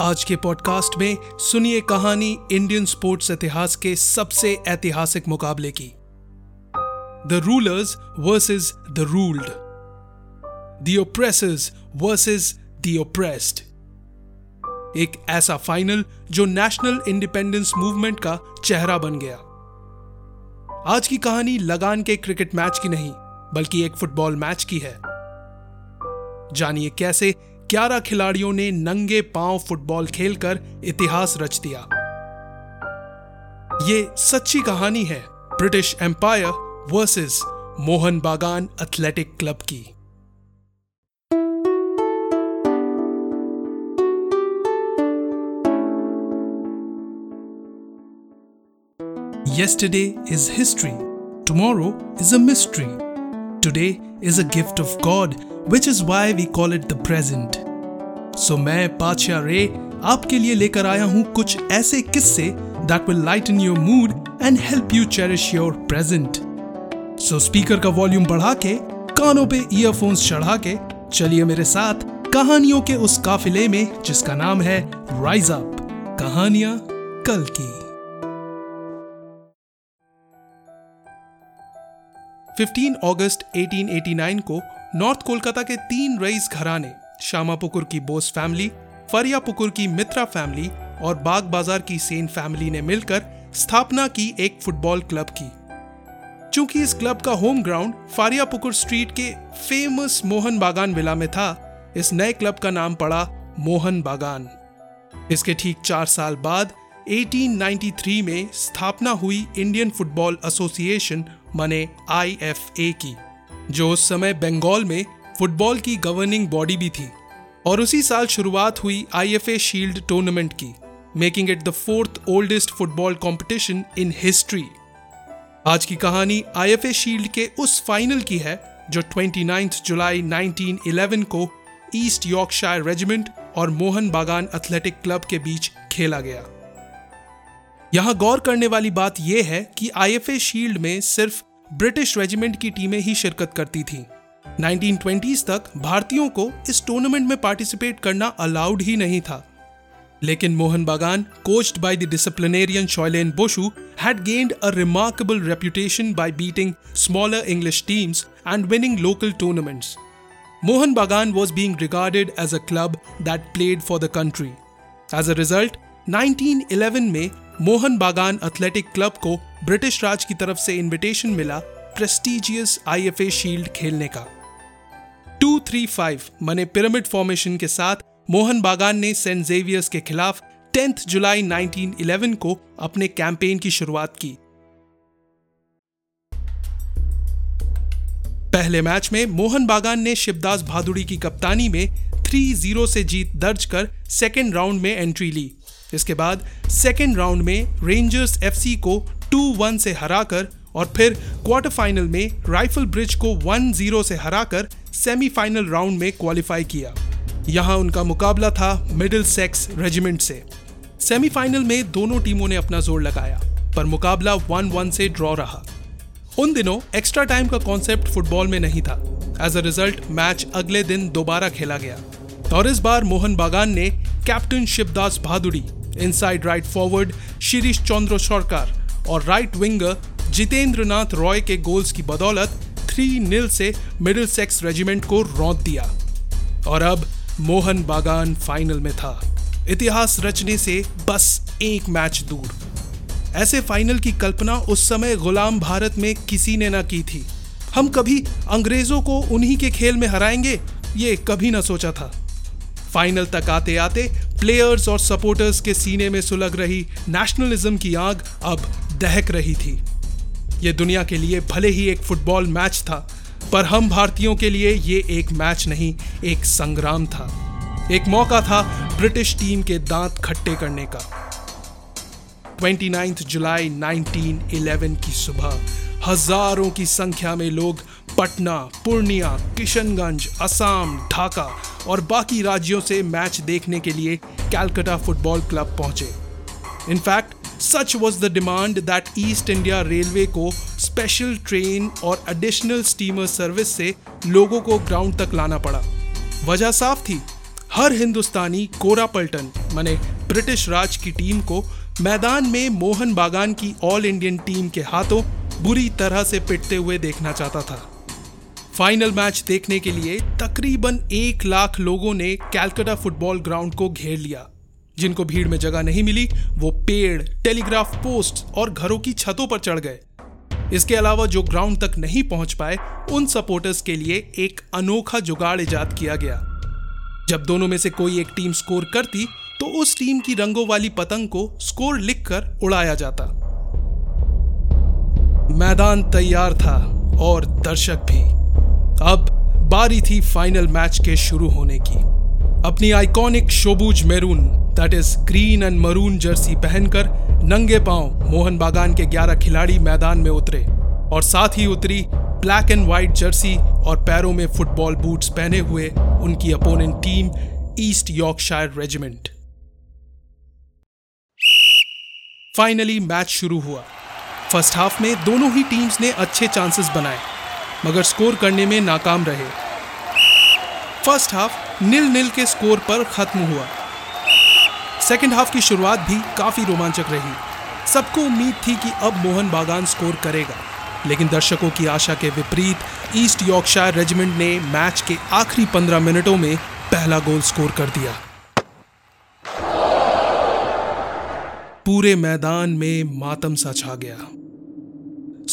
आज के पॉडकास्ट में सुनिए कहानी इंडियन स्पोर्ट्स इतिहास के सबसे ऐतिहासिक मुकाबले की। The rulers versus the ruled the oppressors versus the oppressed एक ऐसा फाइनल जो नेशनल इंडिपेंडेंस मूवमेंट का चेहरा बन गया। आज की कहानी लगान के क्रिकेट मैच की नहीं, बल्कि एक फुटबॉल मैच की है। जानिए कैसे 11 खिलाड़ियों ने नंगे पाँव फुटबॉल खेलकर इतिहास रच दिया ये सच्ची कहानी है British empire versus Mohun Bagan athletic club की Yesterday is history. Tomorrow is a mystery. Today is a gift of God, which is why we call it the present. So मैं पाचा रे आपके लिए लेकर आया हूँ कुछ ऐसे किस्से that will lighten your mood and help you cherish your present. So speaker का वॉल्यूम बढ़ा के कानों पे ईयरफोन्स चढ़ा के चलिए मेरे साथ कहानियों के उस काफिले में जिसका नाम है राइज अप कहानियाँ कल की 15 अगस्त 1889 को नॉर्थ कोलकाता के तीन रईस घराने, श्यामा पुकुर की बोस फैमिली, फरिया पुकुर की मित्रा फैमिली और बाग बाज़ार की सेन फैमिली ने मिलकर स्थापना की एक फुटबॉल क्लब की। चूँकि इस क्लब का होम ग्राउंड फारिया पुकुर स्ट्रीट के फ़ेमस मोहन बागान विला में था, इस नए क्लब का नाम पड़ा मोहन बागान। इसके ठीक चार साल बाद 1893 में स्थापना हुई इंडियन फुटबॉल एसोसिएशन, माने आईएफए की, जो उस समय बंगाल में फुटबॉल की गवर्निंग बॉडी भी थी। और उसी साल शुरुआत हुई आईएफए शील्ड टूर्नामेंट की making it the fourth oldest football competition in history आज की कहानी आईएफए शील्ड के उस फाइनल की है, जो 29 जुलाई 1911 को ईस्ट यॉर्कशायर रेजिमेंट और मोहन बागान एथलेटिक क्लब के बीच खेला गया। यहाँ गौर करने वाली बात यह है कि आईएफए शील्ड में सिर्फ़ ब्रिटिश रेजिमेंट की टीमें ही शिरकत करती थी। 1920s तक भारतीयों को इस टूर्नामेंट में पार्टिसिपेट करना अलाउड ही नहीं था। लेकिन Mohun Bagan coached by the disciplinarian Sailen Bose had gained a remarkable reputation by beating smaller English teams and winning local tournaments Mohun Bagan was being regarded as a club that played for the country as a result 1911 में Mohun Bagan athletic club को British Raj की तरफ़ से invitation मिला prestigious IFA shield खेलने का। 235 मने pyramid formation के साथ मोहन बागान ने सेंट जेवियर्स के खिलाफ 10 जुलाई 1911 को अपने कैंपेन की शुरुआत की। पहले मैच में मोहन बागान ने शिवदास भादुड़ी की कप्तानी में 3-0 से जीत दर्ज कर सेकेंड राउंड में एंट्री ली। इसके बाद सेकेंड राउंड में रेंजर्स एफसी को 2-1 से हराकर और फिर क्वार्टर फाइनल में राइफल ब्रिज को 1-0 से हराकर सेमीफाइनल राउंड में क्वालिफाई किया। यहाँ उनका मुकाबला था मिडिल सेक्स रेजिमेंट से। सेमीफाइनल में दोनों टीमों ने अपना ज़ोर लगाया, पर मुकाबला 1-1 से ड्रॉ रहा। उन दिनों एक्स्ट्रा टाइम का कॉन्सेप्ट फुटबॉल में नहीं था। एज अ रिज़ल्ट मैच अगले दिन दोबारा खेला गया। और इस बार मोहन बागान ने captain Shibdas Bhaduri inside right forward Shirish Chandra Sarkar और राइट विंगर जितेंद्र नाथ रॉय के गोल्स की बदौलत थ्री नील से मिडिल सेक्स रेजिमेंट को रौंद दिया। और अब मोहन बागान फाइनल में था। इतिहास रचने से बस एक मैच दूर। ऐसे फाइनल की कल्पना उस समय गुलाम भारत में किसी ने ना की थी। हम कभी अंग्रेज़ों को उन्हीं के खेल में हराएँगे? ये कभी ना सोचा था। फाइनल तक आते आते प्लेयर्स और सपोर्टर्स के सीने में सुलग रही नेशनलिज्म की आग अब दहक रही थी। ये दुनिया के लिए भले ही एक फुटबॉल मैच था, पर हम भारतीयों के लिए ये एक मैच नहीं, एक संग्राम था। एक मौका था ब्रिटिश टीम के दांत खट्टे करने का। 29 जुलाई 1911 की सुबह, हज़ारों की संख्या में लोग पटना, पूर्णिया, किशनगंज, असम, ढाका और बाकी राज्यों से मैच देखने के लिए कैलकाटा फुटबॉल क्लब पहुँचे। In fact such was the demand that East India railway को स्पेशल ट्रेन और एडिशनल स्टीमर सर्विस से लोगों को ग्राउंड तक लाना पड़ा। वजह साफ़ थी, हर हिंदुस्तानी कोरा पल्टन माने ब्रिटिश राज की टीम को मैदान में मोहन बागान की ऑल इंडियन टीम के हाथों बुरी तरह से पिटते हुए देखना चाहता था। फाइनल मैच देखने के लिए तकरीबन एक लाख लोगों ने कैलकाटा फुटबॉल ग्राउंड को घेर लिया। जिनको भीड़ में जगह नहीं मिली, वो पेड़, टेलीग्राफ पोस्ट और घरों की छतों पर चढ़ गए। इसके अलावा जो ग्राउंड तक नहीं पहुँच पाए, उन सपोर्टर्स के लिए एक अनोखा जुगाड़ इजाद किया गया। जब दोनों में से कोई एक टीम स्कोर करती तो उस टीम की रंगों वाली पतंग को स्कोर लिखकर उड़ाया जाता। मैदान तैयार था और दर्शक भी। अब बारी थी फाइनल मैच के शुरू होने की। अपनी iconic शोबूज maroon that is green and maroon jersey पहनकर नंगे पाँव मोहन बागान के 11 खिलाड़ी मैदान में उतरे और साथ ही उतरी ब्लैक एंड व्हाइट जर्सी और पैरों में फुटबॉल बूट्स पहने हुए उनकी opponent team East Yorkshire regiment finally match शुरू हुआ। फ़र्स्ट हाफ़ में दोनों ही टीम्स ने अच्छे चांसेस बनाए। मगर स्कोर करने में नाकाम रहे। फ़र्स्ट हाफ़ निल निल के स्कोर पर खत्म हुआ। सेकेंड हाफ़ की शुरुआत भी काफ़ी रोमांचक रही। सबको उम्मीद थी कि अब मोहन बागान स्कोर करेगा, लेकिन दर्शकों की आशा के विपरीत ईस्ट यॉर्कशायर रेजिमेंट ने मैच के आखिरी पंद्रह मिनटों में पहला गोल स्कोर कर दिया। पूरे मैदान में मातम सा छा गया।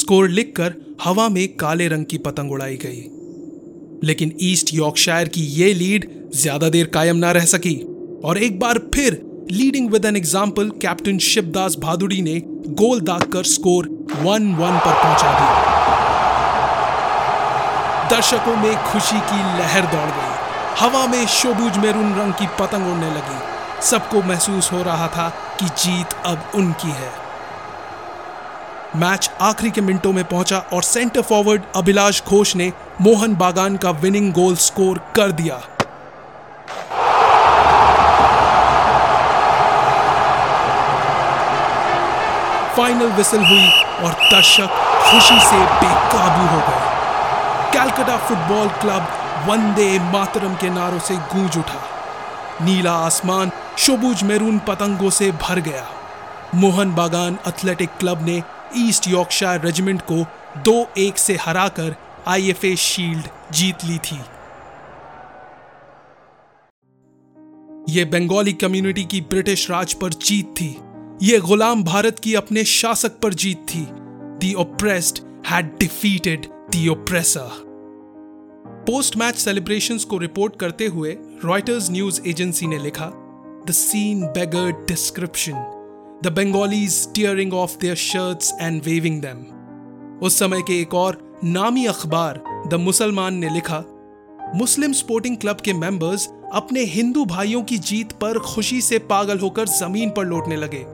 स्कोर लिखकर हवा में काले रंग की पतंग उड़ाई गई। लेकिन ईस्ट यॉर्कशायर की यह लीड ज़्यादा देर कायम ना रह सकी। और एक बार फिर, leading with an example, captain Shibdas Bhaduri ने गोल दागकर स्कोर वन वन पर पहुँचा दिया। दर्शकों में खुशी की लहर दौड़ गई। हवा में शोबूज मेरून रंग की पतंग उड़ने लगी। सबको महसूस हो रहा था कि जीत अब उनकी है। मैच आखिरी के मिनटों में पहुँचा और सेंटर फॉरवर्ड अभिलाष घोष ने मोहन बागान का विनिंग गोल स्कोर कर दिया। फाइनल विसल हुई और दर्शक खुशी से बेकाबू हो गए। कैलकाटा फुटबॉल क्लब वंदे मातरम के नारों से गूंज उठा। नीला आसमान, शोबूज मेरून पतंगों से भर गया। मोहन बागान एथलेटिक क्लब ने ईस्ट यॉर्कशायर रेजिमेंट को दो एक से हराकर आईएफए शील्ड जीत ली थी। यह बंगाली कम्युनिटी की ब्रिटिश राज पर जीत थी। ये गुलाम भारत की अपने शासक पर जीत थी। The oppressed had defeated the oppressor post match celebrations को रिपोर्ट करते हुए रॉयटर्स न्यूज़ एजेंसी ने लिखा the scene beggar description The Bengalis tearing off their shirts and waving them उस समय के एक और नामी अखबार द मुसलमान ने लिखा मुस्लिम स्पोर्टिंग क्लब के मेंबर्स अपने हिंदू भाइयों की जीत पर खुशी से पागल होकर जमीन पर लौटने लगे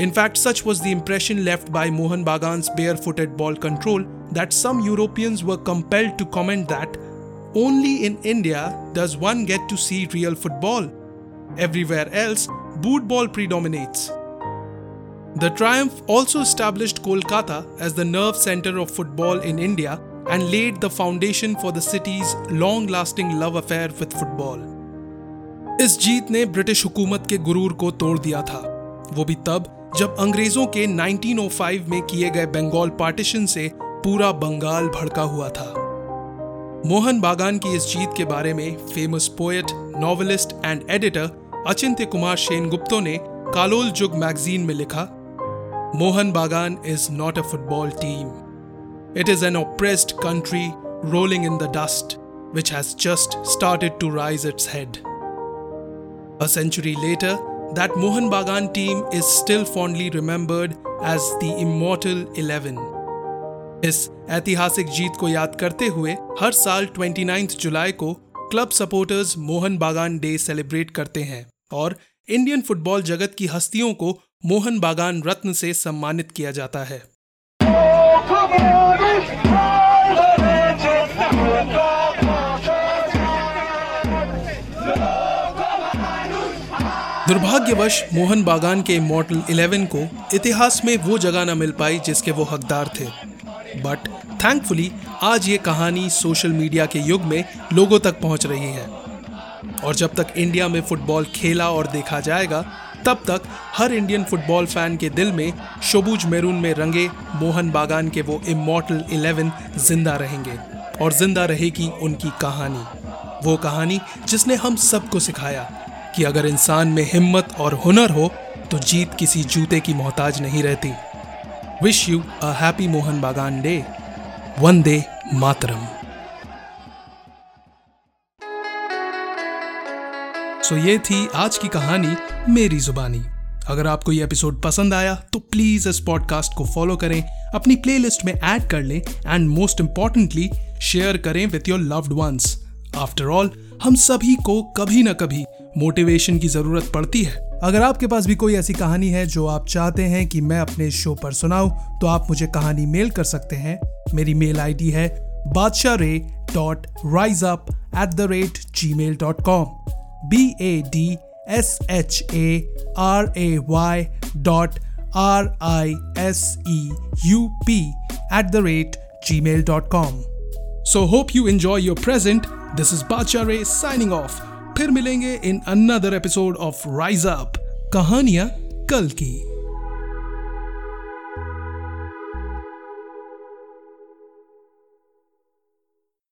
In fact, such was the impression left by Mohan Bagan's barefooted ball control that some Europeans were compelled to comment that only in India does one get to see real football. Everywhere else, boot ball predominates. The triumph also established Kolkata as the nerve center of football in India and laid the foundation for the city's long lasting love affair with football. इस जीत ने British हुकूमत के गुरूर को तोड़ दिया था वो भी तब जब अंग्रेज़ों के 1905 में किए गए बंगाल पार्टीशन से पूरा बंगाल भड़का हुआ था मोहन बागान की इस जीत के बारे में famous poet novelist and editor Achintya Kumar Sen Gupta ने कालोल जुग मैगजीन में लिखा Mohan Bagan is not a football team it is an oppressed country rolling in the dust which has just started to rise its head. A century later, that Mohan Bagan team is still fondly remembered as the Immortal Eleven. इस ऐतिहासिक जीत को याद करते हुए हर साल 29 जुलाई को club supporters Mohan Bagan day celebrate करते हैं और इंडियन फुटबॉल जगत की हस्तियों को मोहन बागान रत्न से सम्मानित किया जाता है। दुर्भाग्यवश, मोहन बागान के मॉडल 11 को इतिहास में वो जगह न मिल पाई जिसके वो हकदार थे। बट थैंकफुली आज ये कहानी सोशल मीडिया के युग में लोगों तक पहुँच रही है। और जब तक इंडिया में फुटबॉल खेला और देखा जाएगा तब तक हर इंडियन फुटबॉल फ़ैन के दिल में शोबुज मेरून में रंगे, मोहन बागान के वो इमोटल इलेवन ज़िंदा रहेंगे, और ज़िंदा रहेगी उनकी कहानी। वो कहानी जिसने हम सबको सिखाया कि अगर इंसान में हिम्मत और हुनर हो तो जीत किसी जूते की मोहताज नहीं रहती। Wish you a happy Mohan Bagan day Vande Mataram. So ये थी आज की कहानी मेरी जुबानी। अगर आपको ये एपिसोड पसंद आया तो प्लीज़ इस पॉडकास्ट को फॉलो करें, अपनी प्लेलिस्ट में ऐड कर लें एंड मोस्ट इंपॉर्टेंटली शेयर करें with your loved ones after all हम सभी को कभी ना कभी मोटिवेशन की ज़रूरत पड़ती है। अगर आपके पास भी कोई ऐसी कहानी है जो आप चाहते हैं कि मैं अपने शो पर सुनाऊं तो आप मुझे कहानी मेल कर सकते हैं। मेरी मेल आईडी है Badshah Ray dot rise up at the rate gmail dot com. B A D S H A R A Y dot R I S E U P at the rate Gmail dot com so hope you enjoy your present this is Badshah Ray signing off फिर मिलेंगे in another episode of Rise Up कहानियां कल की